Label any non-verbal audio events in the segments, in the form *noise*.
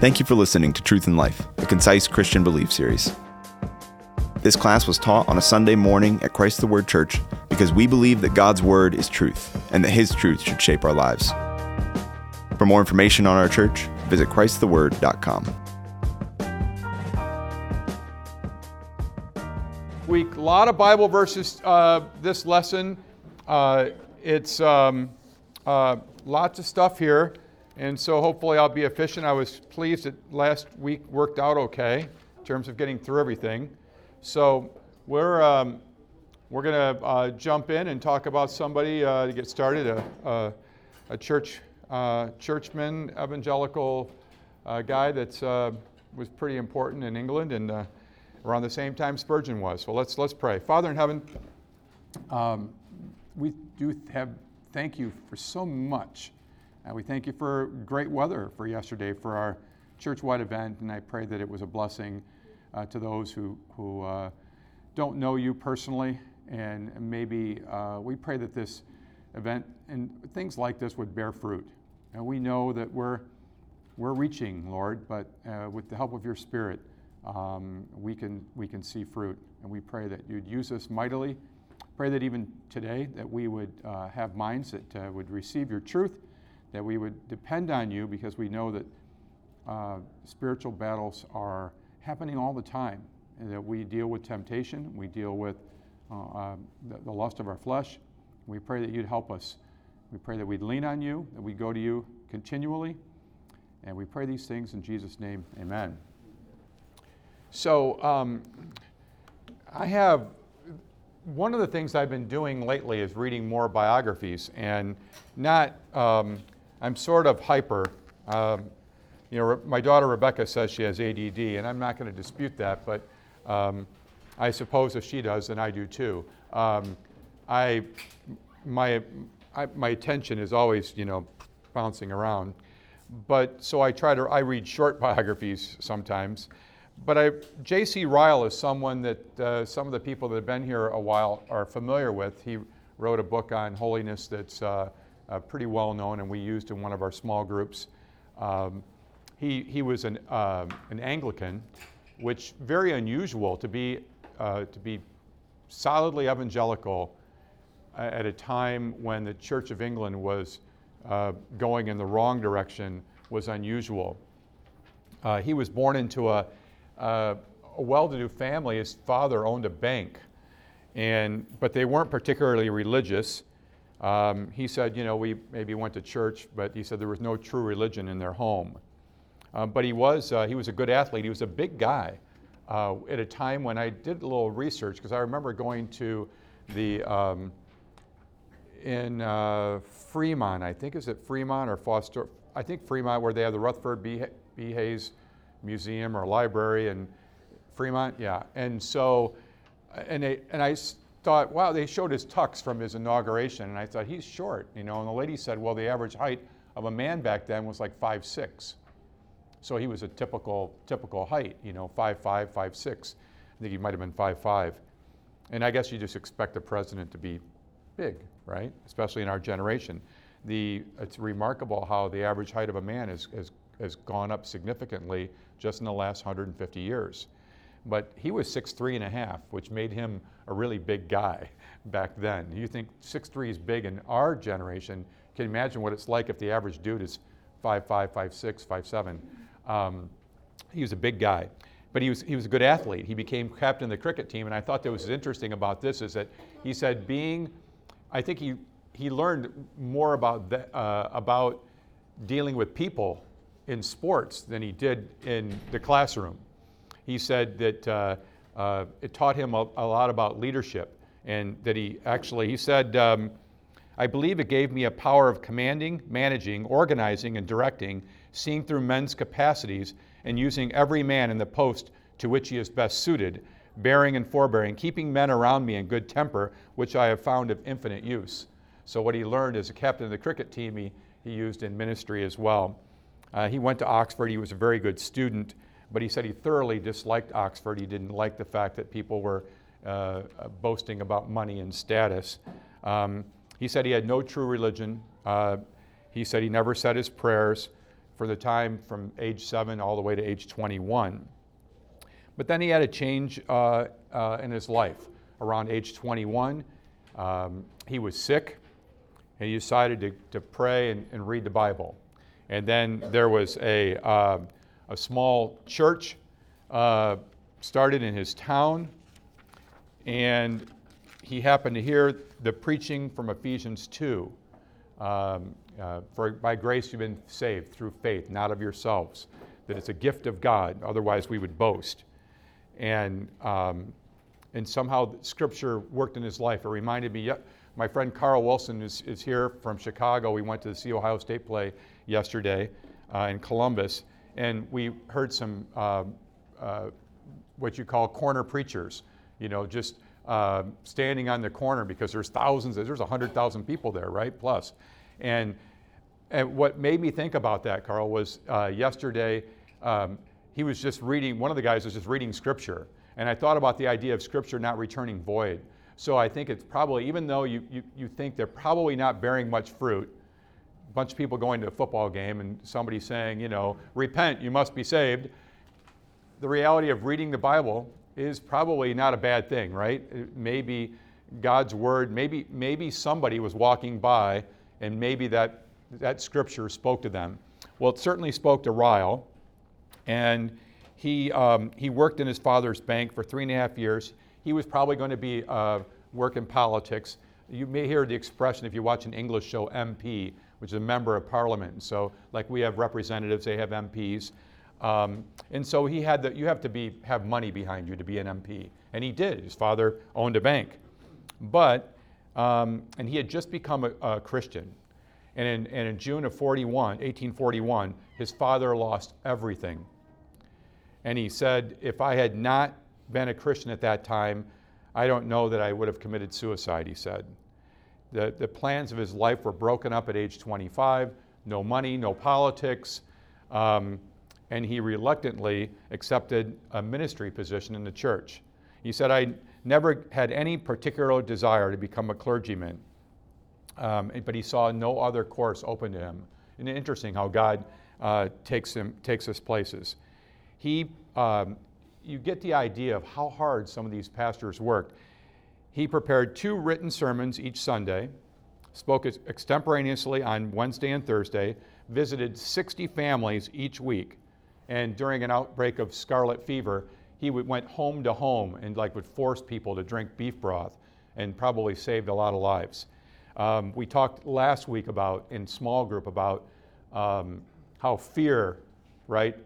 Thank you for listening to Truth in Life, a concise Christian belief series. This class was taught on a Sunday morning at Christ the Word Church because we believe that God's Word is truth and that His truth should shape our lives. For more information on our church, visit ChristTheWord.com. Week, a lot of Bible verses uh, this lesson. Uh, it's um, uh, lots of stuff here. And so hopefully I'll be efficient. I was pleased that last week worked out okay in terms of getting through everything. So we're, um, we're going to uh, jump in and talk about somebody uh, to get started, a, a, a church uh, churchman, evangelical uh, guy that uh, was pretty important in England and uh, around the same time Spurgeon was. So let's, let's pray. Father in heaven, um, we do have thank you for so much uh, we thank you for great weather for yesterday for our church-wide event, and I pray that it was a blessing uh, to those who, who uh, don't know you personally. And maybe uh, we pray that this event and things like this would bear fruit. And we know that we're, we're reaching, Lord, but uh, with the help of your Spirit, um, we, can, we can see fruit. And we pray that you'd use us mightily. Pray that even today that we would uh, have minds that would receive your truth that we would depend on you because we know that uh, spiritual battles are happening all the time, and that we deal with temptation, we deal with uh, uh, the, the, lust of our flesh. We pray that you'd help us. We pray that we'd lean on you, that we'd go to you continually. And we pray these things in Jesus' name. Amen. So, um, I have one of the things I've been doing lately is reading more biographies and not. Um, I'm sort of hyper. Um, you know, my daughter Rebecca says she has ADD, and I'm not going to dispute that, but um, I suppose if she does, then I do too. Um, I, my, I, my attention is always, you know, bouncing around. But so I try to, I read short *laughs* biographies sometimes. But I, J.C. Ryle is someone that uh, some of the people that have been here a while are familiar with. He wrote a book on holiness that's uh, uh, pretty well known, and we used in one of our small groups. Um, he, he was an, uh, an Anglican, which very unusual to be, uh, to be solidly evangelical at a time when the Church of England was uh, going in the wrong direction was unusual. Uh, he was born into a, a well-to-do family. His father owned a bank, and but they weren't particularly religious. Um, he said, you know, we maybe went to church, but he said there was no true religion in their home. Um, but he was, uh, he was a good athlete. He was a big guy uh, at a time when I did a little research, because I remember going to the, um, in uh, Fremont, I think, is it Fremont or Foster? I think Fremont, where they have the Rutherford B. B. Hayes Museum or Library in Fremont, yeah. And so, and, they, and I thought, wow, they showed his tux from his inauguration, and I thought, he's short, you know. And the lady said, well, the average height of a man back then was like five six. So he was a typical, typical height, you know, five five, five six. I think he might have been five five. And I guess you just expect the president to be big, right? Especially in our generation. The, it's remarkable how the average height of a man has, has, has gone up significantly just in the last 150 years. But he was six three and a half, which made him a really big guy *laughs* back then. You think six three is big in our generation. Can you imagine what it's like if the average dude is five five, five six, five seven? Um, he was a big guy. But he was, he was a good athlete. He became captain of the cricket team. And I thought that was interesting about this is that he said being, I think he, he learned more about, the, uh, about dealing with people in sports than he did in the classroom. He said that uh, uh, it taught him a, a, lot about leadership, and that he actually, he said, um, I believe it gave me a power of commanding, managing, organizing, and directing, seeing through men's capacities, and using every man in the post to which he is best suited, bearing and forbearing, keeping men around me in good temper, which I have found of infinite use. So, what he learned as a captain of the cricket team, he, he used in ministry as well. Uh, he went to Oxford, he was a very good student, but he said he thoroughly disliked Oxford. He didn't like the fact that people were uh, boasting about money and status. Um, he said he had no true religion. Uh, he said he never said his prayers. for the time from age seven all the way to age 21. But then he had a change uh, uh, in his life. Around age 21, um, he was sick, and he decided to, to pray and, and read the Bible. And then there was a, uh, a small church uh, started in his town, and he happened to hear the preaching from Ephesians 2. Um, uh, for by grace you've been saved through faith, not of yourselves, that it's a gift of God, otherwise we would boast. And, um, and somehow Scripture worked in his life. It reminded me, my friend Carl Wilson is, is here from Chicago. We went to see Ohio State play yesterday uh, in Columbus, and we heard some uh, uh, what you call corner preachers, you know, just uh, standing on the corner because there's thousands, there's 100,000 people there, right? Plus. And, and what made me think about that, Carl, was uh, yesterday um, he was just reading, one of the guys was just reading scripture. And I thought about the idea of scripture not returning void. So I think it's probably, even though you, you, you think they're probably not bearing much fruit, bunch of people going to a football game and somebody saying, you know, repent, you must be saved. The reality of reading the Bible is probably not a bad thing, right? Maybe God's word, maybe, maybe somebody was walking by and maybe that, that scripture spoke to them. Well, it certainly spoke to Ryle, and he, um, he worked in his father's bank for three and a half years. He was probably going to be uh, work in politics. You may hear the expression if you watch an English show, MP, which is a member of parliament. So, like we have representatives, they have MPs. Um, and so he had that you have to be, have money behind you to be an MP. And he did. His father owned a bank. But, um, and he had just become a, a Christian. And in, and in June of 41, 1841, his father lost everything. And he said, if I had not been a Christian at that time, I don't know that I would have committed suicide, he said. The, the plans of his life were broken up at age 25 no money, no politics. Um, and he reluctantly accepted a ministry position in the church. He said, I never had any particular desire to become a clergyman, um, but he saw no other course open to him. And interesting how God uh, takes, him, takes us places. He, um, you get the idea of how hard some of these pastors worked. He prepared two written sermons each Sunday, spoke extemporaneously on Wednesday and Thursday, visited 60 families each week and during an outbreak of scarlet fever, he went home to home and like would force people to drink beef broth and probably saved a lot of lives. Um, we talked last week about, in small group, about um, how fear, right?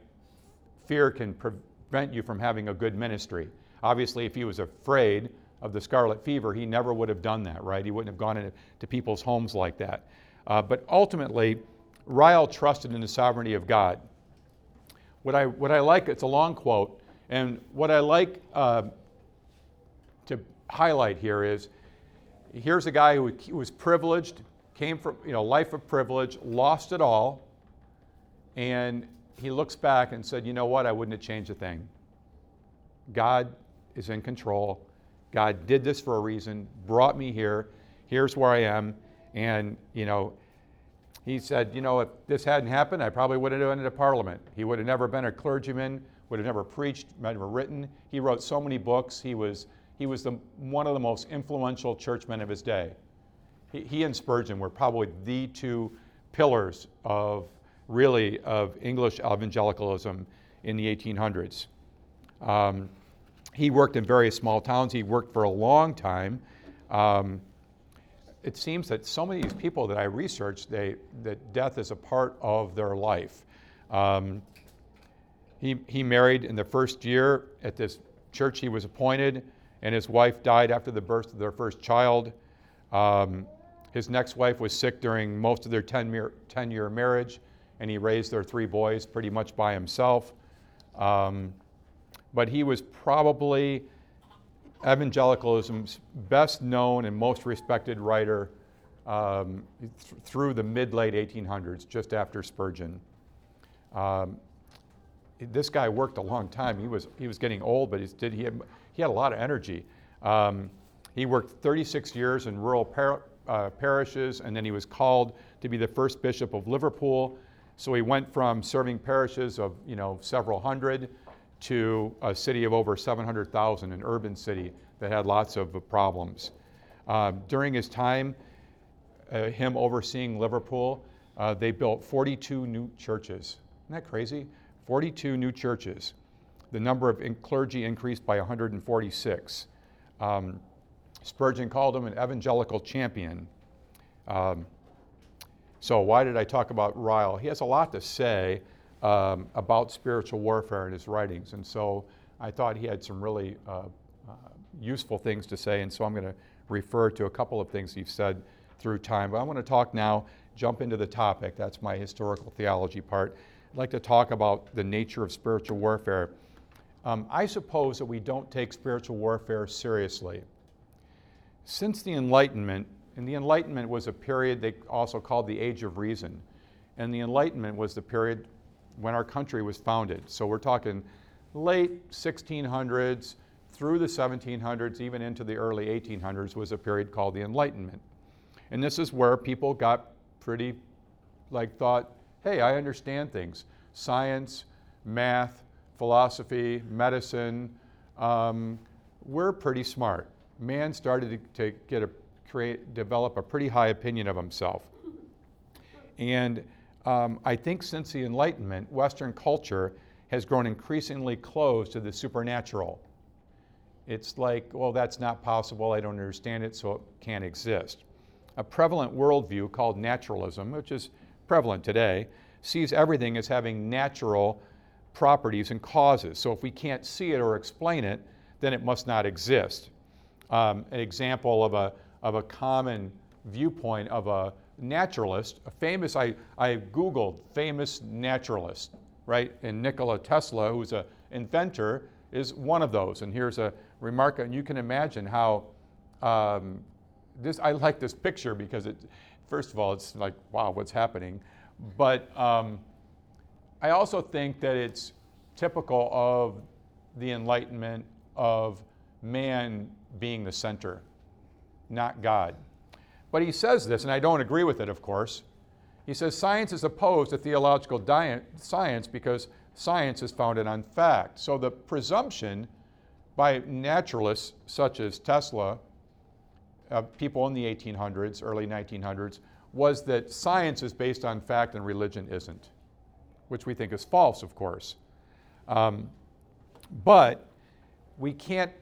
Fear can prevent you from having a good ministry. Obviously, if he was afraid of the scarlet fever, he never would have done that, right? He wouldn't have gone into people's homes like that. Uh, but ultimately, Ryle trusted in the sovereignty of God. What I, what I like, it's a long quote, and what I like uh, to highlight here is here's a guy who was privileged, came from you know life of privilege, lost it all, and he looks back and said, you know what, I wouldn't have changed a thing. God is in control. God did this for a reason, brought me here. Here's where I am, and you know he said, you know, if this hadn't happened, I probably would have ended up Parliament. He would have never been a clergyman, would have never preached, never written. He wrote so many books. He was, he was the, one of the most influential churchmen of his day. He, he and Spurgeon were probably the two pillars of really of English evangelicalism in the 1800s. Um, he worked in various small towns. He worked for a long time. Um, it seems that so many of these people that I researched, they, that death is a part of their life. Um, he, he married in the first year at this church he was appointed, and his wife died after the birth of their first child. Um, his next wife was sick during most of their 10 year, 10 year marriage, and he raised their three boys pretty much by himself. Um, but he was probably evangelicalism's best known and most respected writer um, th- through the mid late 1800s, just after Spurgeon. Um, this guy worked a long time. He was, he was getting old, but he, did, he, had, he had a lot of energy. Um, he worked 36 years in rural par- uh, parishes, and then he was called to be the first bishop of Liverpool. So he went from serving parishes of you know several hundred to a city of over 700,000, an urban city that had lots of problems. Uh, during his time, uh, him overseeing Liverpool, uh, they built 42 new churches. Isn't that crazy? 42 new churches. The number of in clergy increased by 146. Um, Spurgeon called him an evangelical champion. Um, so, why did I talk about Ryle? He has a lot to say um, about spiritual warfare in his writings, and so I thought he had some really uh, uh, useful things to say, and so I'm going to refer to a couple of things he's said through time. But I want to talk now, jump into the topic. That's my historical theology part. I'd like to talk about the nature of spiritual warfare. Um, I suppose that we don't take spiritual warfare seriously. Since the Enlightenment, and the Enlightenment was a period they also called the Age of Reason, and the Enlightenment was the period when our country was founded. So we're talking late 1600s through the 1700s, even into the early 1800s, was a period called the Enlightenment. And this is where people got pretty, like, thought, hey, I understand things science, math, philosophy, medicine. Um, we're pretty smart. Man started to, to get a create develop a pretty high opinion of himself. And um, I think since the Enlightenment, Western culture has grown increasingly closed to the supernatural. It's like, well, that's not possible. I don't understand it, so it can't exist. A prevalent worldview called naturalism, which is prevalent today, sees everything as having natural properties and causes. So if we can't see it or explain it, then it must not exist. Um, an example of a, of a common viewpoint of a naturalist, a famous, I, I Googled famous naturalist, right? And Nikola Tesla, who's an inventor, is one of those. And here's a remark, and you can imagine how um, this, I like this picture because it, first of all, it's like, wow, what's happening? But um, I also think that it's typical of the Enlightenment of man being the center, not God. But he says this, and I don't agree with it, of course. He says science is opposed to theological science because science is founded on fact. So the presumption by naturalists such as Tesla, uh, people in the 1800s, early 1900s, was that science is based on fact and religion isn't, which we think is false, of course. Um, but we can't,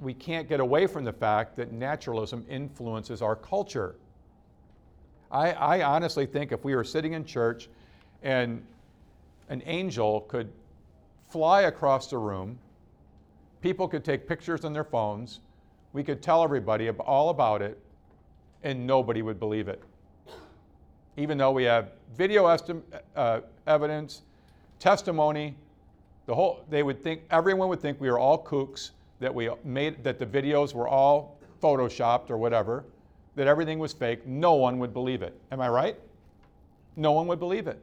we can't get away from the fact that naturalism influences our culture. I, I honestly think if we were sitting in church and an angel could fly across the room, people could take pictures on their phones, we could tell everybody all about it, and nobody would believe it even though we have video estim- uh, evidence, testimony, the whole, they would think, everyone would think we are all kooks, that we made, that the videos were all photoshopped or whatever, that everything was fake. No one would believe it. Am I right? No one would believe it.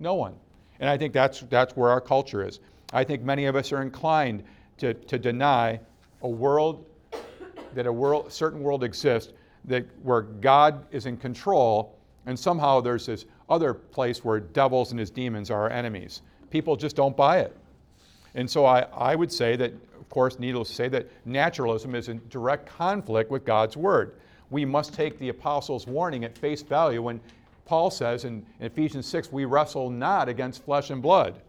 No one. And I think that's, that's where our culture is. I think many of us are inclined to, to deny a world, that a world, certain world exists that where God is in control, and somehow there's this other place where devils and his demons are our enemies. People just don't buy it. And so I, I would say that, course, needless to say, that naturalism is in direct conflict with God's word. We must take the apostles' warning at face value when Paul says in, in Ephesians 6, we wrestle not against flesh and blood.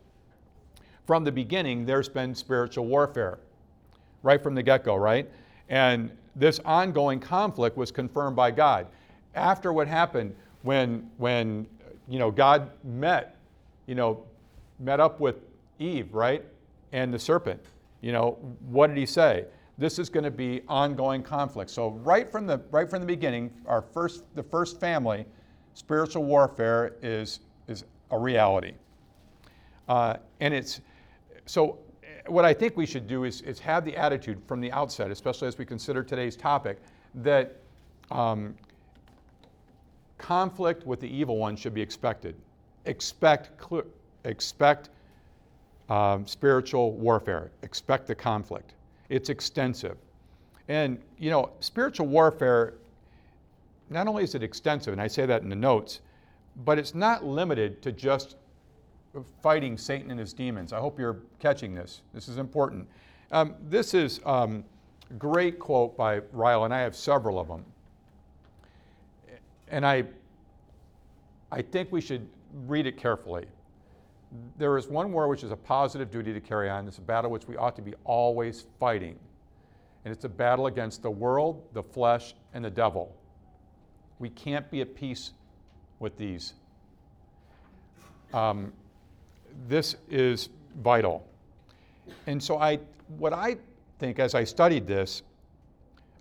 From the beginning, there's been spiritual warfare, right from the get go, right? And this ongoing conflict was confirmed by God. After what happened when, when you know, God met, you know, met up with Eve, right? And the serpent, you know, what did he say? This is going to be ongoing conflict. So right from the right from the beginning, our first the first family, spiritual warfare is is a reality. Uh, and it's so what I think we should do is, is have the attitude from the outset, especially as we consider today's topic, that um, conflict with the evil one should be expected. Expect, expect um, spiritual warfare. Expect the conflict. It's extensive. And, you know, spiritual warfare, not only is it extensive, and I say that in the notes, but it's not limited to just fighting Satan and his demons. I hope you're catching this. This is important. Um, this is um, a great quote by Ryle, and I have several of them. And I, I think we should read it carefully. There is one war which is a positive duty to carry on. It's a battle which we ought to be always fighting. And it's a battle against the world, the flesh, and the devil. We can't be at peace with these. Um, this is vital. And so I, what I think as I studied this,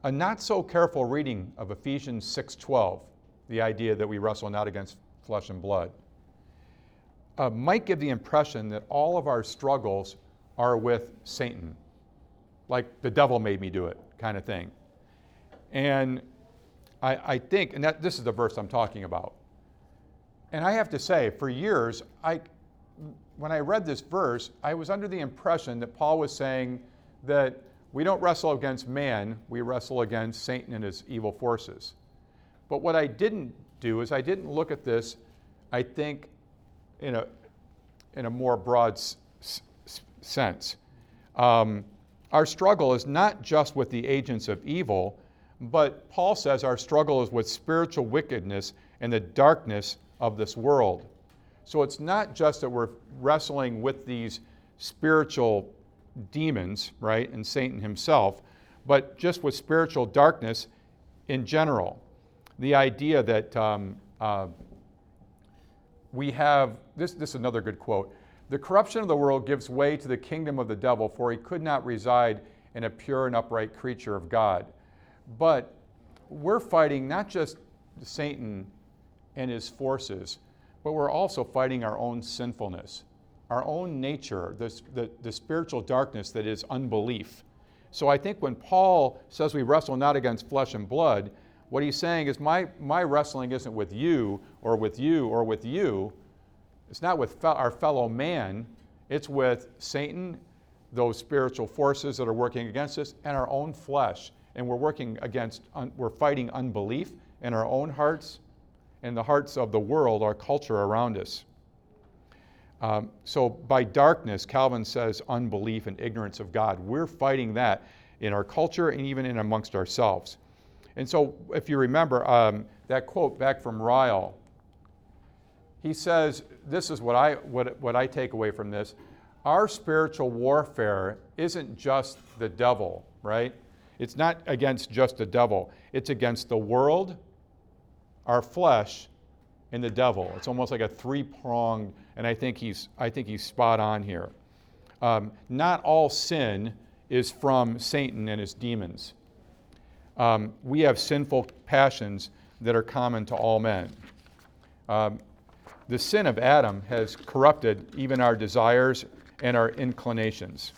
a not so careful reading of Ephesians 6:12, the idea that we wrestle not against flesh and blood, uh, might give the impression that all of our struggles are with Satan, like the devil made me do it, kind of thing. And I, I think, and that this is the verse I'm talking about. And I have to say, for years, I, when I read this verse, I was under the impression that Paul was saying that we don't wrestle against man, we wrestle against Satan and his evil forces. But what I didn't do is I didn't look at this, I think, in a, in a more broad sense. Um, our struggle is not just with the agents of evil, but Paul says our struggle is with spiritual wickedness and the darkness of this world. So it's not just that we're wrestling with these spiritual demons, right, and Satan himself, but just with spiritual darkness in general. The idea that um, uh, we have this, this is another good quote. The corruption of the world gives way to the kingdom of the devil, for he could not reside in a pure and upright creature of God. But we're fighting not just Satan and his forces, but we're also fighting our own sinfulness, our own nature, this, the, the spiritual darkness that is unbelief. So I think when Paul says we wrestle not against flesh and blood, what he's saying is my, my wrestling isn't with you or with you or with you. It's not with fe- our fellow man, it's with Satan, those spiritual forces that are working against us, and our own flesh. And we're working against, un- we're fighting unbelief in our own hearts and the hearts of the world, our culture around us. Um, so, by darkness, Calvin says unbelief and ignorance of God. We're fighting that in our culture and even in amongst ourselves. And so, if you remember um, that quote back from Ryle, he says, This is what I, what, what I take away from this. Our spiritual warfare isn't just the devil, right? It's not against just the devil, it's against the world, our flesh, and the devil. It's almost like a three-pronged, and I think he's, I think he's spot on here. Um, not all sin is from Satan and his demons. Um, we have sinful passions that are common to all men. Um, the sin of Adam has corrupted even our desires and our inclinations.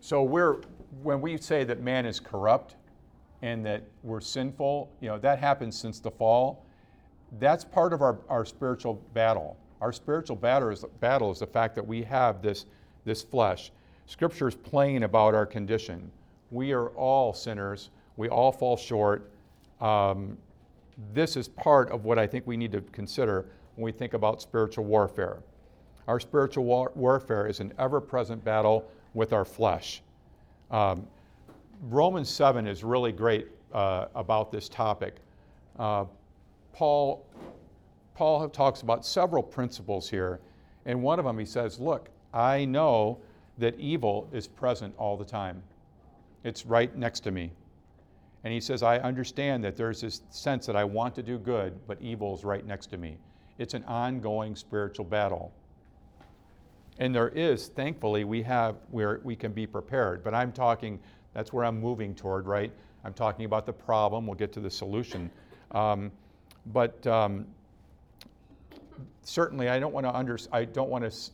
So we're, when we say that man is corrupt, and that we're sinful, you know, that happens since the fall. That's part of our, our spiritual battle. Our spiritual battle is, battle is the fact that we have this, this flesh. Scripture is plain about our condition. We are all sinners. We all fall short. Um, this is part of what I think we need to consider when we think about spiritual warfare. Our spiritual war- warfare is an ever present battle with our flesh. Um, Romans 7 is really great uh, about this topic. Uh, Paul, Paul talks about several principles here, and one of them he says, Look, I know that evil is present all the time, it's right next to me. And he says, I understand that there's this sense that I want to do good, but evil is right next to me. It's an ongoing spiritual battle. And there is, thankfully, we have where we can be prepared. But I'm talking that's where I'm moving toward, right? I'm talking about the problem. We'll get to the solution. Um, but um, certainly, I don't want to under, I don't want to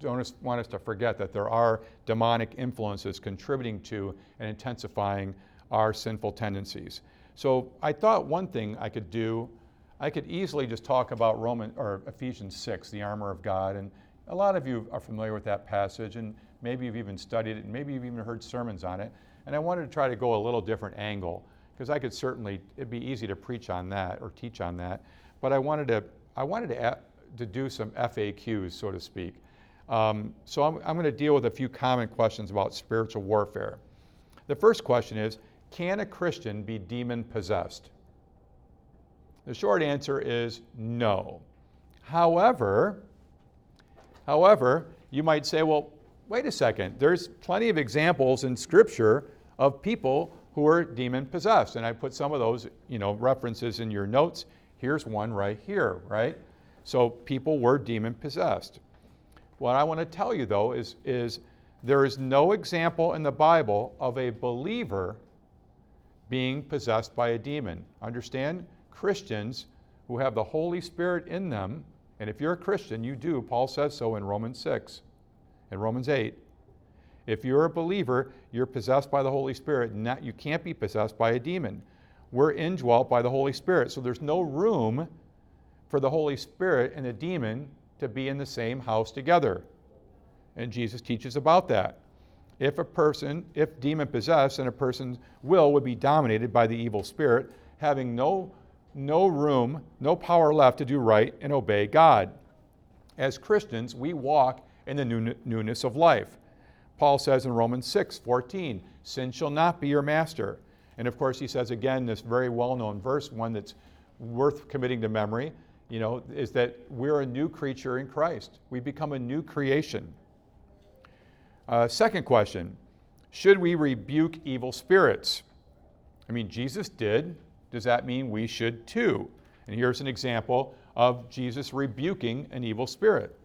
don't want us to forget that there are demonic influences contributing to and intensifying our sinful tendencies. So I thought one thing I could do, I could easily just talk about Roman or Ephesians 6, the armor of God, and a lot of you are familiar with that passage, and maybe you've even studied it, and maybe you've even heard sermons on it. And I wanted to try to go a little different angle, because I could certainly, it'd be easy to preach on that or teach on that. But I wanted to, I wanted to, to do some FAQs, so to speak. Um, so I'm, I'm going to deal with a few common questions about spiritual warfare. The first question is Can a Christian be demon possessed? The short answer is no. However, however, you might say, well, wait a second. There's plenty of examples in Scripture of people who are demon possessed, and I put some of those, you know, references in your notes. Here's one right here, right? So people were demon possessed. What I want to tell you though is, is there is no example in the Bible of a believer being possessed by a demon. Understand? Christians who have the Holy Spirit in them, and if you're a Christian, you do. Paul says so in Romans 6 and Romans 8. If you're a believer, you're possessed by the Holy Spirit. Not, you can't be possessed by a demon. We're indwelt by the Holy Spirit. So there's no room for the Holy Spirit and the demon to be in the same house together. And Jesus teaches about that. If a person, if demon possessed, and a person's will would be dominated by the evil spirit, having no, no room, no power left to do right and obey God. As Christians, we walk in the newness of life. Paul says in Romans 6 14, sin shall not be your master. And of course, he says again this very well known verse, one that's worth committing to memory you know, is that we're a new creature in Christ. We become a new creation. Uh, second question Should we rebuke evil spirits? I mean, Jesus did. Does that mean we should too? And here's an example of Jesus rebuking an evil spirit.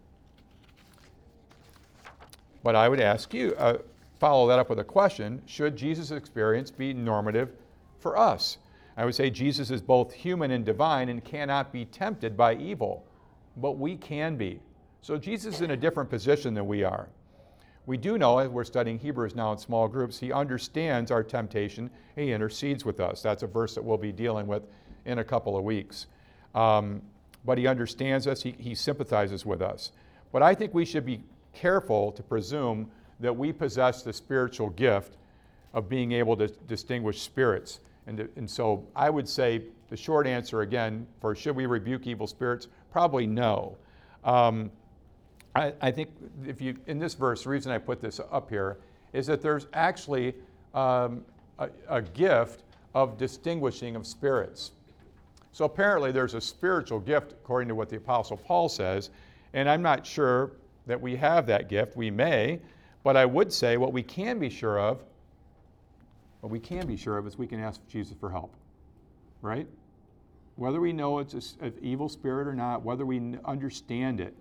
But I would ask you, uh, follow that up with a question Should Jesus' experience be normative for us? I would say Jesus is both human and divine and cannot be tempted by evil, but we can be. So Jesus is in a different position than we are. We do know, we're studying Hebrews now in small groups, he understands our temptation. He intercedes with us. That's a verse that we'll be dealing with in a couple of weeks. Um, but he understands us, he, he sympathizes with us. But I think we should be careful to presume that we possess the spiritual gift of being able to distinguish spirits. And, and so I would say the short answer again for should we rebuke evil spirits? Probably no. Um, I, I, think if you, in this verse, the reason I put this up here is that there's actually um, a, a gift of distinguishing of spirits. So apparently there's a spiritual gift according to what the Apostle Paul says, and I'm not sure that we have that gift. We may, but I would say what we can be sure of what we can be sure of is we can ask Jesus for help, right? Whether we know it's an evil spirit or not, whether we understand it,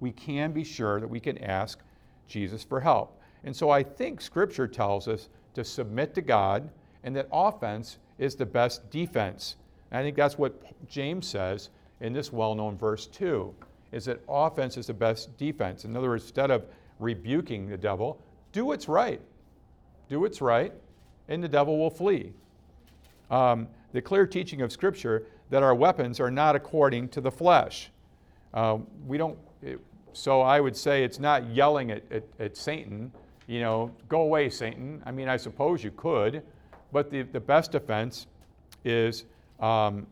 we can be sure that we can ask Jesus for help. And so I think Scripture tells us to submit to God and that offense is the best defense. And I think that's what James says in this well known verse, too, is that offense is the best defense. In other words, instead of rebuking the devil, do what's right. Do what's right and the devil will flee. Um, the clear teaching of Scripture that our weapons are not according to the flesh. Uh, we don't, it, so I would say it's not yelling at, at, at, Satan, you know, go away, Satan. I mean, I suppose you could, but the, the best defense is, um,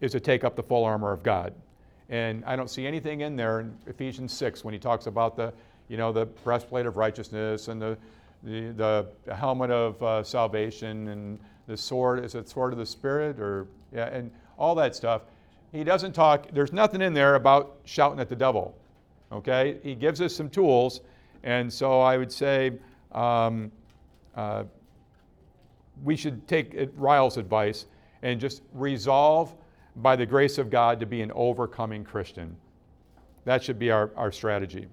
is to take up the full armor of God. And I don't see anything in there in Ephesians 6 when he talks about the, you know, the breastplate of righteousness and the, the, the helmet of uh, salvation and the sword is it sword of the spirit or yeah and all that stuff he doesn't talk there's nothing in there about shouting at the devil okay he gives us some tools and so i would say um, uh, we should take ryle's advice and just resolve by the grace of god to be an overcoming christian that should be our, our strategy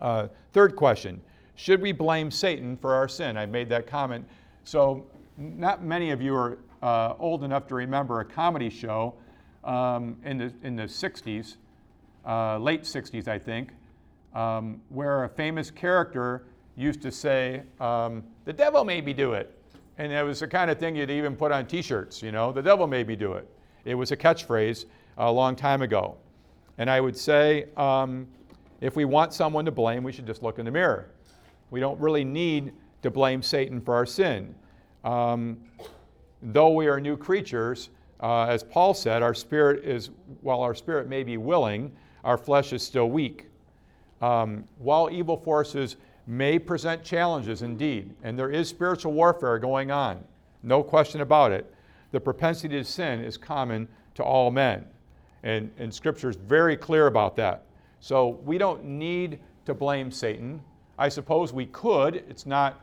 uh, third question should we blame Satan for our sin? I made that comment. So, not many of you are uh, old enough to remember a comedy show um, in, the, in the 60s, uh, late 60s, I think, um, where a famous character used to say, um, The devil made me do it. And it was the kind of thing you'd even put on t shirts, you know, the devil made me do it. It was a catchphrase a long time ago. And I would say, um, if we want someone to blame, we should just look in the mirror. We don't really need to blame Satan for our sin. Um, though we are new creatures, uh, as Paul said, our spirit is, while our spirit may be willing, our flesh is still weak. Um, while evil forces may present challenges indeed, and there is spiritual warfare going on, no question about it, the propensity to sin is common to all men. And, and Scripture is very clear about that. So we don't need to blame Satan. I suppose we could. It's not,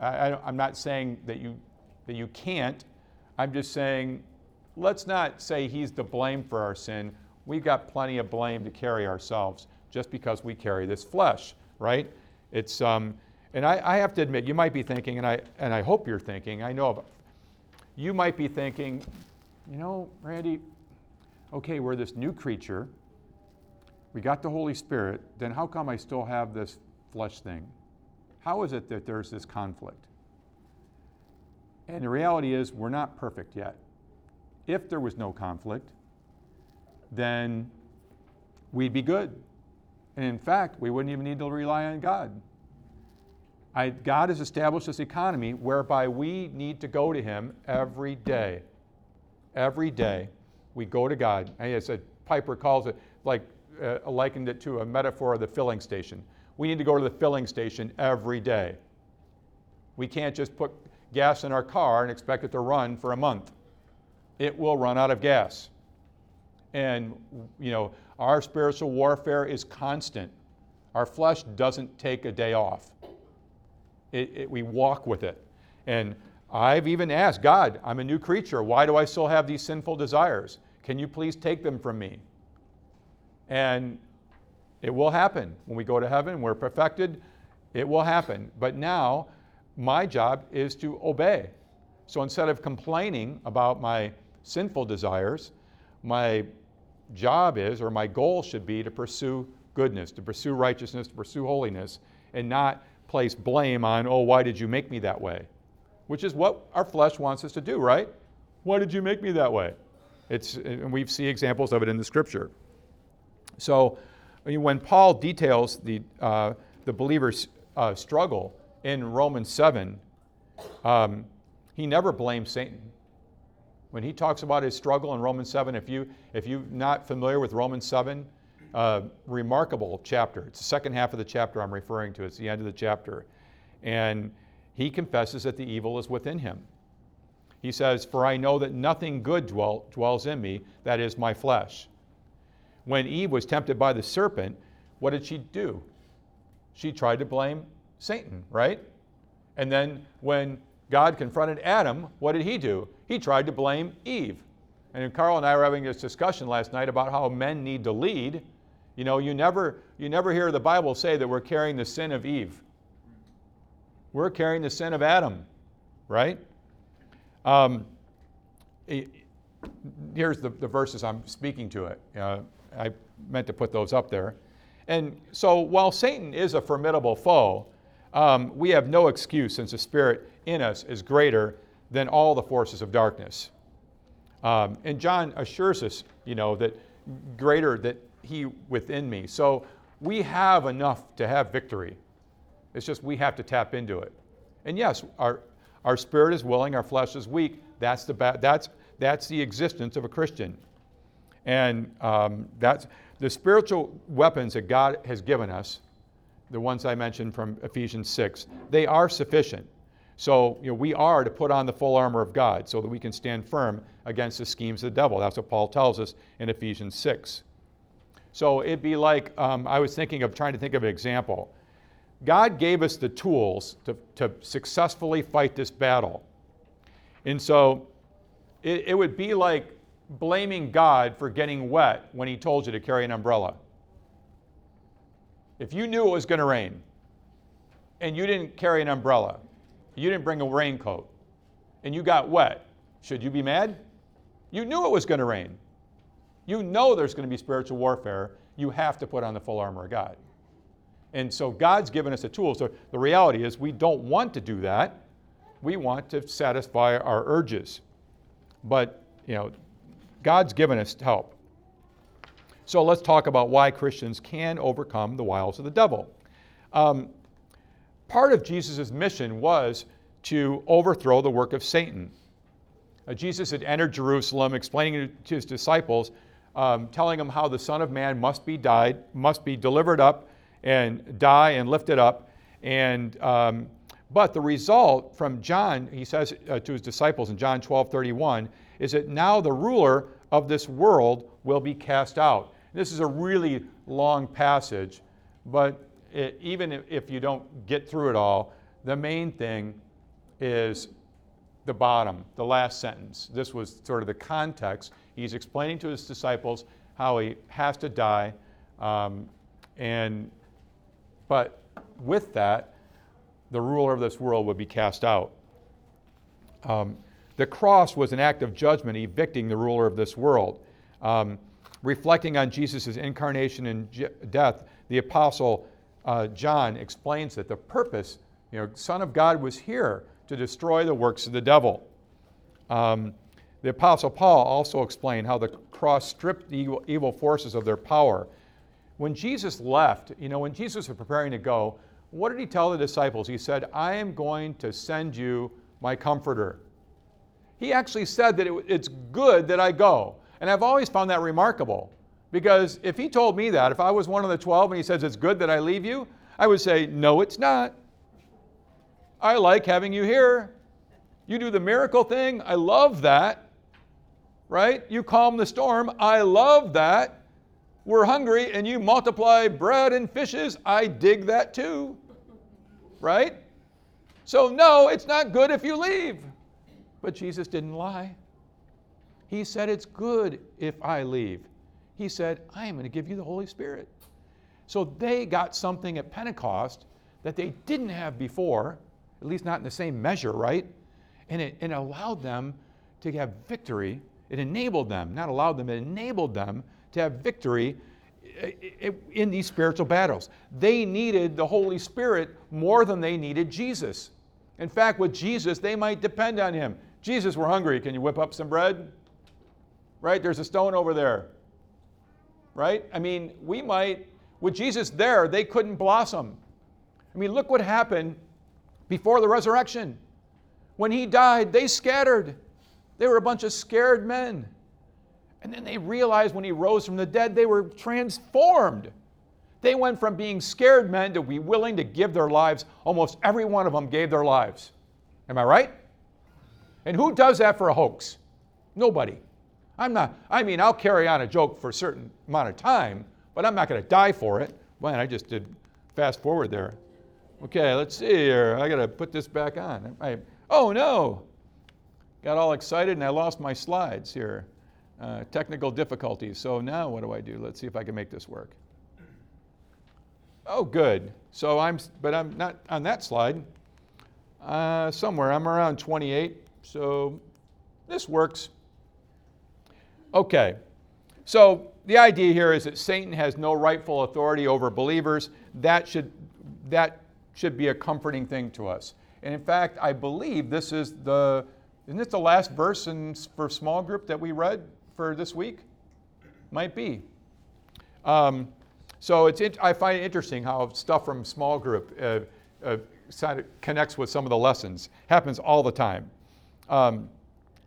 I, I'm not saying that you, that you can't. I'm just saying, let's not say he's to blame for our sin. We've got plenty of blame to carry ourselves just because we carry this flesh, right? It's, um, and I, I have to admit, you might be thinking, and I, and I hope you're thinking, I know, you might be thinking, you know, Randy, okay, we're this new creature. We got the Holy Spirit. Then how come I still have this flesh thing? How is it that there's this conflict? And the reality is, we're not perfect yet. If there was no conflict, then we'd be good. And in fact, we wouldn't even need to rely on God. I, God has established this economy whereby we need to go to Him every day. Every day, we go to God. And as Piper calls it, like uh, likened it to a metaphor of the filling station. We need to go to the filling station every day. We can't just put gas in our car and expect it to run for a month. It will run out of gas. And, you know, our spiritual warfare is constant. Our flesh doesn't take a day off. It, it, we walk with it. And I've even asked God, I'm a new creature. Why do I still have these sinful desires? Can you please take them from me? And it will happen. When we go to heaven, we're perfected, it will happen. But now, my job is to obey. So instead of complaining about my sinful desires, my job is, or my goal should be, to pursue goodness, to pursue righteousness, to pursue holiness, and not place blame on, oh, why did you make me that way? Which is what our flesh wants us to do, right? Why did you make me that way? It's, and we see examples of it in the scripture. So when Paul details the, uh, the believer's uh, struggle in Romans 7, um, he never blames Satan. When he talks about his struggle in Romans 7, if, you, if you're not familiar with Romans 7, uh, remarkable chapter. It's the second half of the chapter I'm referring to. It's the end of the chapter. And he confesses that the evil is within him. He says, For I know that nothing good dwell, dwells in me, that is my flesh. When Eve was tempted by the serpent, what did she do? She tried to blame Satan, right? And then when God confronted Adam, what did he do? He tried to blame Eve. And Carl and I were having this discussion last night about how men need to lead. You know, you never, you never hear the Bible say that we're carrying the sin of Eve. We're carrying the sin of Adam, right? Um, here's the, the verses I'm speaking to it. Uh, I meant to put those up there. And so while Satan is a formidable foe, um, we have no excuse since the Spirit in us is greater than all the forces of darkness. Um, and John assures us, you know, that greater that he within me. So we have enough to have victory. It's just we have to tap into it. And yes, our, our spirit is willing, our flesh is weak. That's the, ba- that's, that's the existence of a Christian. And um, that's the spiritual weapons that God has given us, the ones I mentioned from Ephesians 6, they are sufficient. So you know, we are to put on the full armor of God so that we can stand firm against the schemes of the devil. That's what Paul tells us in Ephesians 6. So it'd be like um, I was thinking of trying to think of an example. God gave us the tools to, to successfully fight this battle. And so it, it would be like blaming God for getting wet when He told you to carry an umbrella. If you knew it was going to rain and you didn't carry an umbrella, you didn't bring a raincoat, and you got wet, should you be mad? You knew it was going to rain. You know there's going to be spiritual warfare. You have to put on the full armor of God. And so God's given us a tool. So the reality is we don't want to do that. We want to satisfy our urges. But, you know, God's given us help. So let's talk about why Christians can overcome the wiles of the devil. Um, part of Jesus' mission was to overthrow the work of Satan. uh, Jesus had entered Jerusalem, explaining to his disciples, um, telling them how the Son of Man must be died, must be delivered up, and die and lifted up. And um, but the result from John, he says uh, to his disciples in John 12, 31, is that now the ruler of this world will be cast out. This is a really long passage, but it, even if you don't get through it all, the main thing is the bottom, the last sentence. This was sort of the context. He's explaining to his disciples how he has to die, um, and but with that, the ruler of this world would be cast out. Um, the cross was an act of judgment, evicting the ruler of this world. Um, reflecting on Jesus' incarnation and death, the apostle uh, John explains that the purpose, you know, Son of God was here to destroy the works of the devil. Um, the apostle Paul also explained how the cross stripped the evil, evil forces of their power. When Jesus left, you know, when Jesus was preparing to go, what did he tell the disciples? He said, I am going to send you my comforter. He actually said that it, it's good that I go. And I've always found that remarkable because if he told me that, if I was one of the 12 and he says it's good that I leave you, I would say, no, it's not. I like having you here. You do the miracle thing. I love that. Right? You calm the storm. I love that. We're hungry and you multiply bread and fishes. I dig that too. Right? So, no, it's not good if you leave. But Jesus didn't lie. He said, It's good if I leave. He said, I am going to give you the Holy Spirit. So they got something at Pentecost that they didn't have before, at least not in the same measure, right? And it, it allowed them to have victory. It enabled them, not allowed them, it enabled them to have victory eh, eh, eh, in these spiritual battles. They needed the Holy Spirit more than they needed Jesus. In fact, with Jesus, they might depend on him. Jesus, we're hungry. Can you whip up some bread? Right? There's a stone over there. Right? I mean, we might, with Jesus there, they couldn't blossom. I mean, look what happened before the resurrection. When he died, they scattered. They were a bunch of scared men. And then they realized when he rose from the dead, they were transformed. They went from being scared men to be willing to give their lives. Almost every one of them gave their lives. Am I right? And who does that for a hoax? Nobody. I'm not, I mean, I'll carry on a joke for a certain amount of time, but I'm not going to die for it. Man, I just did fast forward there. Okay, let's see here. I got to put this back on. I, oh no! Got all excited and I lost my slides here. Uh, technical difficulties. So now what do I do? Let's see if I can make this work. Oh, good. So I'm, but I'm not on that slide. Uh, somewhere, I'm around 28. So this works. Okay. So the idea here is that Satan has no rightful authority over believers. That should, that should be a comforting thing to us. And in fact, I believe this is the, isn't this the last verse in, for small group that we read for this week? Might be. Um, so it's, I find it interesting how stuff from small group uh, uh, connects with some of the lessons. Happens all the time. Um,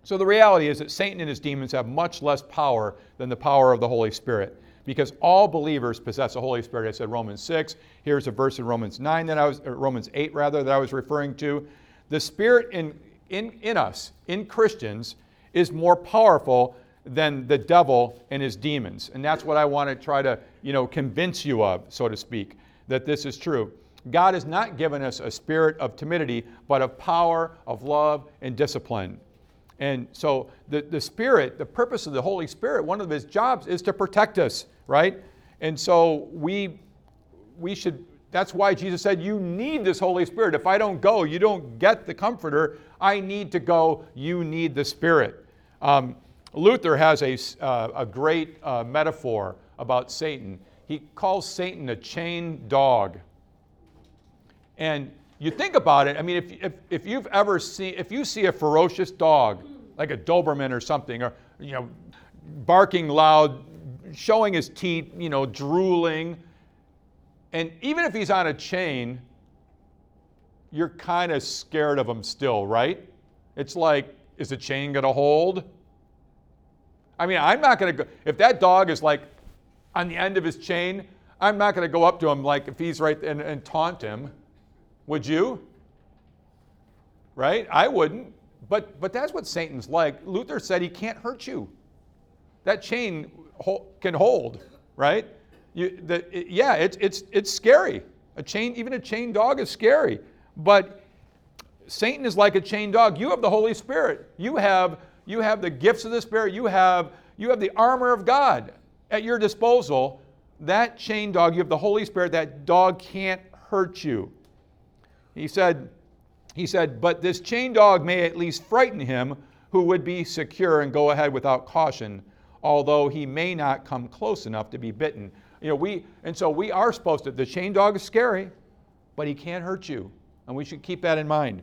so the reality is that Satan and his demons have much less power than the power of the Holy Spirit because all believers possess the Holy Spirit. I said Romans 6. Here's a verse in Romans 9 that I was, Romans 8 rather, that I was referring to. The Spirit in, in, in us, in Christians, is more powerful than the devil and his demons. And that's what I want to try to, you know, convince you of, so to speak, that this is true. God has not given us a spirit of timidity, but of power, of love, and discipline. And so the, the Spirit, the purpose of the Holy Spirit, one of his jobs is to protect us, right? And so we we should that's why Jesus said, You need this Holy Spirit. If I don't go, you don't get the comforter. I need to go. You need the Spirit. Um, Luther has a, uh, a great uh, metaphor about Satan. He calls Satan a chained dog. And you think about it, I mean, if, if, if you've ever seen, if you see a ferocious dog, like a Doberman or something, or, you know, barking loud, showing his teeth, you know, drooling, and even if he's on a chain, you're kind of scared of him still, right? It's like, Is the chain going to hold? I mean, I'm not going to go, if that dog is like on the end of his chain, I'm not going to go up to him like if he's right and, and taunt him. Would you? Right? I wouldn't. But, but that's what Satan's like. Luther said he can't hurt you. That chain can hold, right? You, the, it, yeah, it's, it's, it's scary. A chain, even a chained dog is scary. But Satan is like a chained dog. You have the Holy Spirit. You have, you have the gifts of the Spirit. You have, you have the armor of God at your disposal. That chained dog, you have the Holy Spirit. That dog can't hurt you. He said, he said, but this chained dog may at least frighten him who would be secure and go ahead without caution, although he may not come close enough to be bitten. You know, we and so we are supposed to. The chained dog is scary, but he can't hurt you, and we should keep that in mind.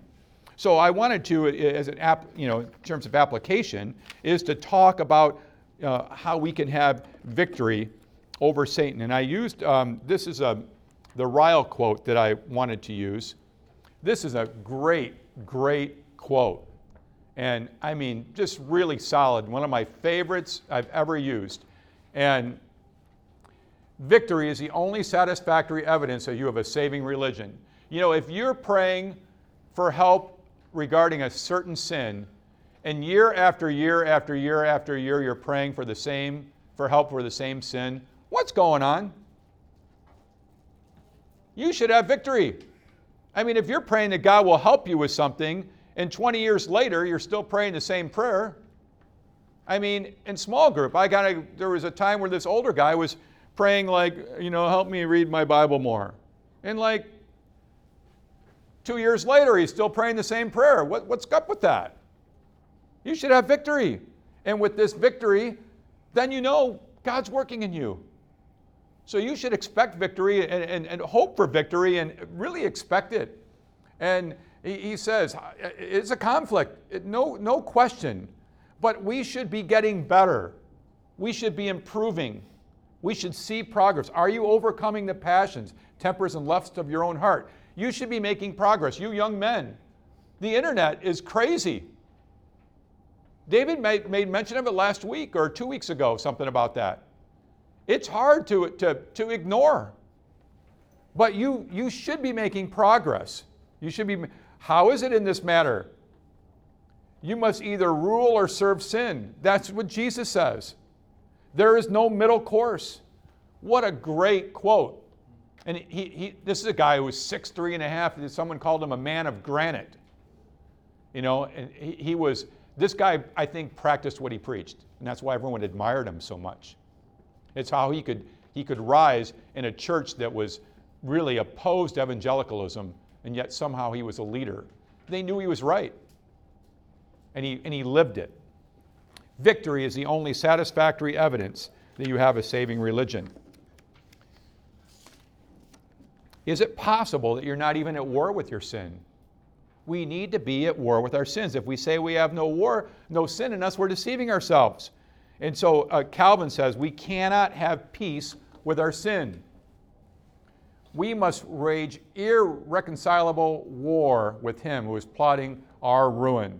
So I wanted to, as an app, you know, in terms of application, is to talk about uh, how we can have victory over Satan. And I used um, this is a the Ryle quote that I wanted to use. This is a great, great quote. And I mean, just really solid. One of my favorites I've ever used. And victory is the only satisfactory evidence that you have a saving religion. You know, if you're praying for help regarding a certain sin, and year after year after year after year you're praying for the same for help for the same sin, what's going on? You should have victory. I mean, if you're praying that God will help you with something, and 20 years later you're still praying the same prayer, I mean, in small group, I got there was a time where this older guy was praying like, you know, help me read my Bible more. And like two years later, he's still praying the same prayer. What, what's up with that? You should have victory. And with this victory, then you know God's working in you. So you should expect victory and, and, and hope for victory and really expect it. And he, he says, it's a conflict, no, no question. But we should be getting better. We should be improving. We should see progress. Are you overcoming the passions, tempers, and lusts of your own heart? You should be making progress. You young men, the internet is crazy. David made mention of it last week or two weeks ago, something about that. It's hard to, to, to ignore. But you, you should be making progress. You should be. How is it in this matter? You must either rule or serve sin. That's what Jesus says. There is no middle course. What a great quote. And he, he, this is a guy who was six, three and a half. Someone called him a man of granite. You know, and he, he was, this guy, I think, practiced what he preached. And that's why everyone admired him so much. It's how he could, he could rise in a church that was really opposed to evangelicalism, and yet somehow he was a leader. They knew he was right, and he, and he lived it. Victory is the only satisfactory evidence that you have a saving religion. Is it possible that you're not even at war with your sin? We need to be at war with our sins. If we say we have no war, no sin in us, we're deceiving ourselves. And so uh, Calvin says we cannot have peace with our sin. We must wage irreconcilable war with him who is plotting our ruin.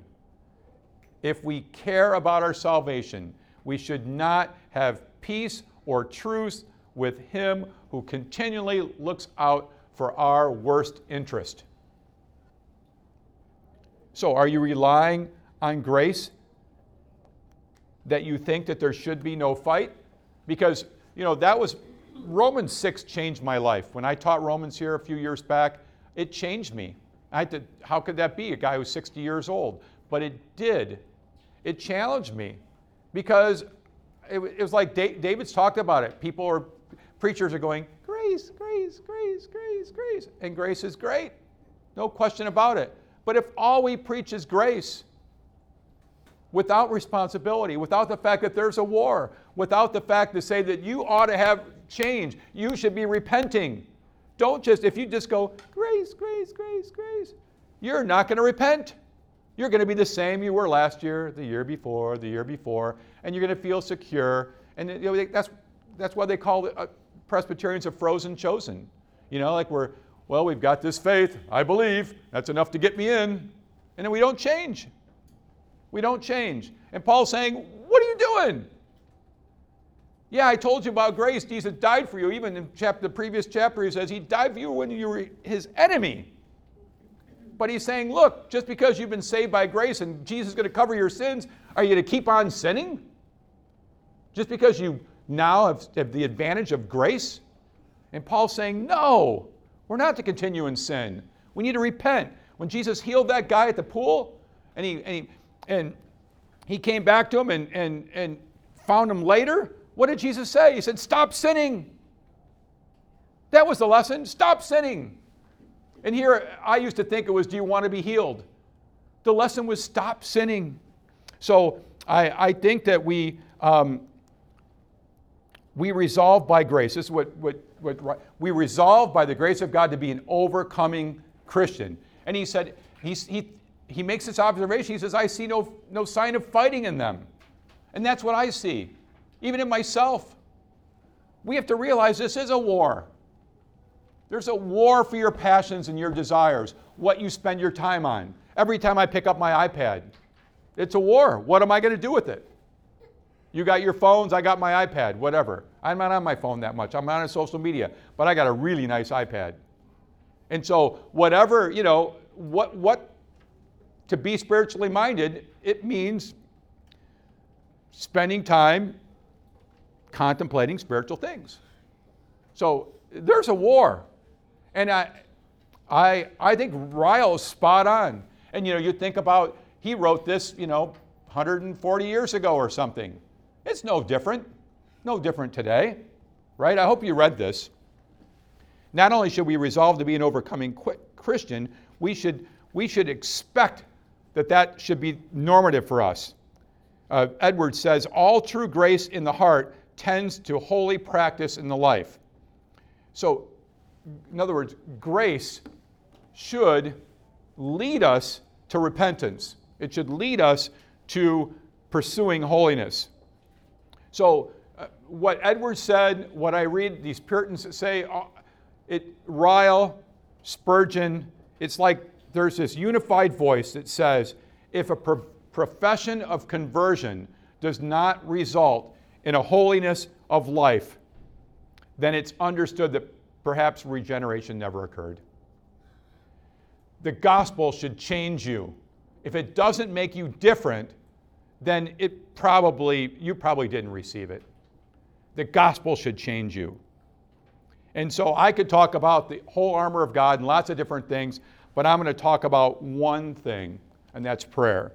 If we care about our salvation, we should not have peace or truce with him who continually looks out for our worst interest. So, are you relying on grace that you think that there should be no fight? Because, you know, that was Romans 6 changed my life. When I taught Romans here a few years back, it changed me. I had to, how could that be? A guy who's 60 years old. But it did. It challenged me because it, it was like David's talked about it. People are, preachers are going, grace, grace, grace, grace, grace. And grace is great. No question about it. But if all we preach is grace, without responsibility, without the fact that there's a war, without the fact to say that you ought to have change, you should be repenting. Don't just, if you just go, grace, grace, grace, grace, you're not going to repent. You're going to be the same you were last year, the year before, the year before, and you're going to feel secure. And you know, that's, that's why they call it, uh, Presbyterians a frozen chosen. You know, like we're, well, we've got this faith, I believe, that's enough to get me in. And then we don't change. We don't change. And Paul's saying, What are you doing? Yeah, I told you about grace. Jesus died for you. Even in chapter, the previous chapter, he says he died for you when you were his enemy. But he's saying, look, just because you've been saved by grace and Jesus is going to cover your sins, are you going to keep on sinning? Just because you now have, have the advantage of grace? And Paul's saying, no, we're not to continue in sin. We need to repent. When Jesus healed that guy at the pool, and he, and he, and he came back to him and, and, and found him later, what did Jesus say? He said, Stop sinning. That was the lesson. Stop sinning. And here I used to think it was, Do you want to be healed? The lesson was, Stop sinning. So I, I think that we, um, we resolve by grace. This is what, what, what we resolve by the grace of God to be an overcoming Christian. And he said, he's, he, he makes this observation. He says, I see no, no sign of fighting in them. And that's what I see even in myself. We have to realize this is a war. There's a war for your passions and your desires, what you spend your time on. Every time I pick up my iPad, it's a war. What am I going to do with it? You got your phones, I got my iPad, whatever. I'm not on my phone that much. I'm not on social media, but I got a really nice iPad. And so, whatever, you know, what, what, to be spiritually minded, it means spending time contemplating spiritual things. So there's a war. And I, I, I think Ryle's spot on. And you know, you think about, he wrote this, you know, 140 years ago or something. It's no different, no different today, right? I hope you read this. Not only should we resolve to be an overcoming Christian, we should, we should expect that that should be normative for us. Uh, Edwards says, All true grace in the heart tends to holy practice in the life. So, in other words, grace should lead us to repentance. It should lead us to pursuing holiness. So, uh, what Edwards said, what I read, these Puritans say, uh, it, Ryle, Spurgeon, it's like there's this unified voice that says if a pro- profession of conversion does not result in a holiness of life, then it's understood that perhaps regeneration never occurred. The gospel should change you. If it doesn't make you different, then it probably you probably didn't receive it. The gospel should change you. And so I could talk about the whole armor of God and lots of different things, but I'm going to talk about one thing, and that's prayer.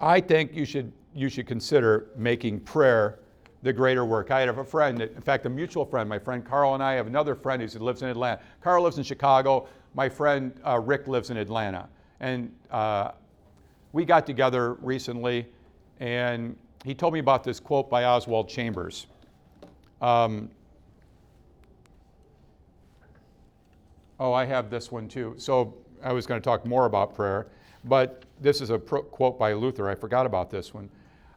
I think you should you should consider making prayer the greater work. I have a friend, in fact, a mutual friend, my friend Carl and I have another friend who lives in Atlanta. Carl lives in Chicago. My friend uh, Rick lives in Atlanta. And uh, we got together recently, and he told me about this quote by Oswald Chambers. Um, oh, I have this one too. So I was going to talk more about prayer, but this is a pro- quote by Luther. I forgot about this one.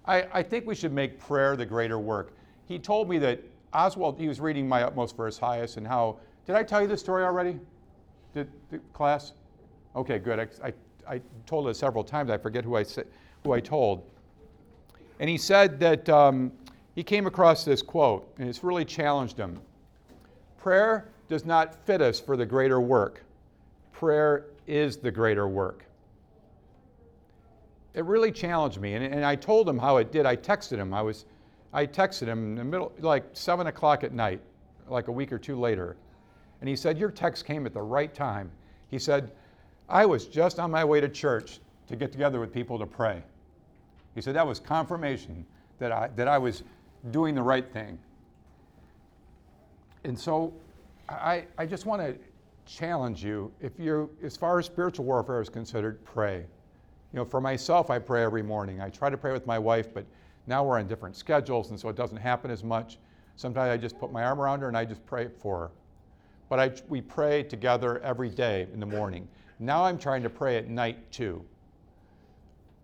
I, I think we should make prayer the greater work. He told me that Oswald, he was reading My Utmost for His Highest, and how, did I tell you this story already? Did, the class? Okay, good. I, I, I, told it several times. I forget who I, who I told. And he said that um, he came across this quote, and it's really challenged him. Prayer does not fit us for the greater work. Prayer is the greater work it really challenged me. And, and I told him how it did. I texted him. I was, I texted him in the middle, like seven o'clock at night, like a week or two later. And he said, Your text came at the right time. He said, I was just on my way to church to get together with people to pray. He said, That was confirmation that I, that I was doing the right thing. And so I, I just want to challenge you if you're, as far as spiritual warfare is considered, pray. You know, for myself, I pray every morning. I try to pray with my wife, but now we're on different schedules, and so it doesn't happen as much. Sometimes I just put my arm around her and I just pray for her. But I, we pray together every day in the morning. Now I'm trying to pray at night too.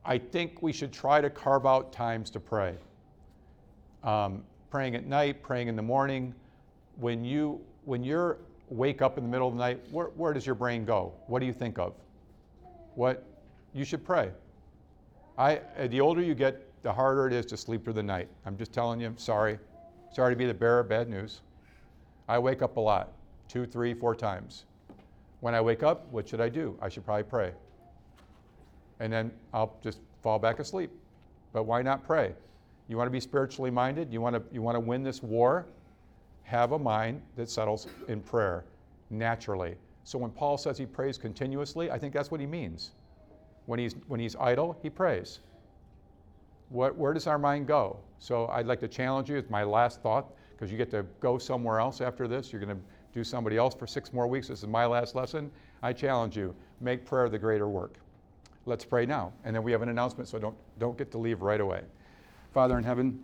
I think we should try to carve out times to pray. Um, praying at night, praying in the morning. When you when you wake up in the middle of the night, where, where does your brain go? What do you think of? What you should pray. I, uh, the older you get, the harder it is to sleep through the night. I'm just telling you, sorry. Sorry to be the bearer of bad news. I wake up a lot, two, three, four times. When I wake up, what should I do? I should probably pray. And then I'll just fall back asleep. But why not pray? You want to be spiritually minded? You want to, you want to win this war? Have a mind that settles in prayer naturally. So when Paul says he prays continuously, I think that's what he means. When he's, when he's idle, he prays. What, where does our mind go? So I'd like to challenge you. It's my last thought because you get to go somewhere else after this. You're going to do somebody else for six more weeks. This is my last lesson. I challenge you make prayer the greater work. Let's pray now. And then we have an announcement, so don't, don't get to leave right away. Father in heaven,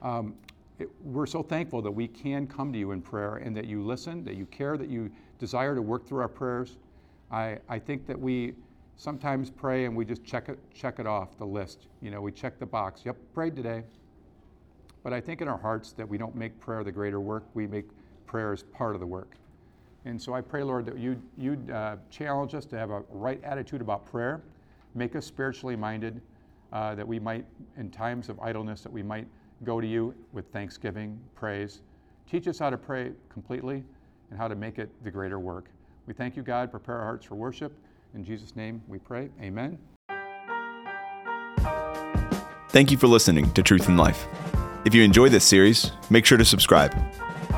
um, it, we're so thankful that we can come to you in prayer and that you listen, that you care, that you desire to work through our prayers. I, I think that we sometimes pray and we just check it, check it off the list. You know, we check the box. Yep, prayed today. But I think in our hearts that we don't make prayer the greater work, we make prayer as part of the work. And so I pray, Lord, that you, you'd uh, challenge us to have a right attitude about prayer, make us spiritually minded, uh, that we might, in times of idleness, that we might go to you with thanksgiving, praise. Teach us how to pray completely and how to make it the greater work. We thank you, God. Prepare our hearts for worship. In Jesus' name we pray. Amen. Thank you for listening to Truth in Life. If you enjoy this series, make sure to subscribe.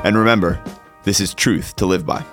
And remember, this is truth to live by.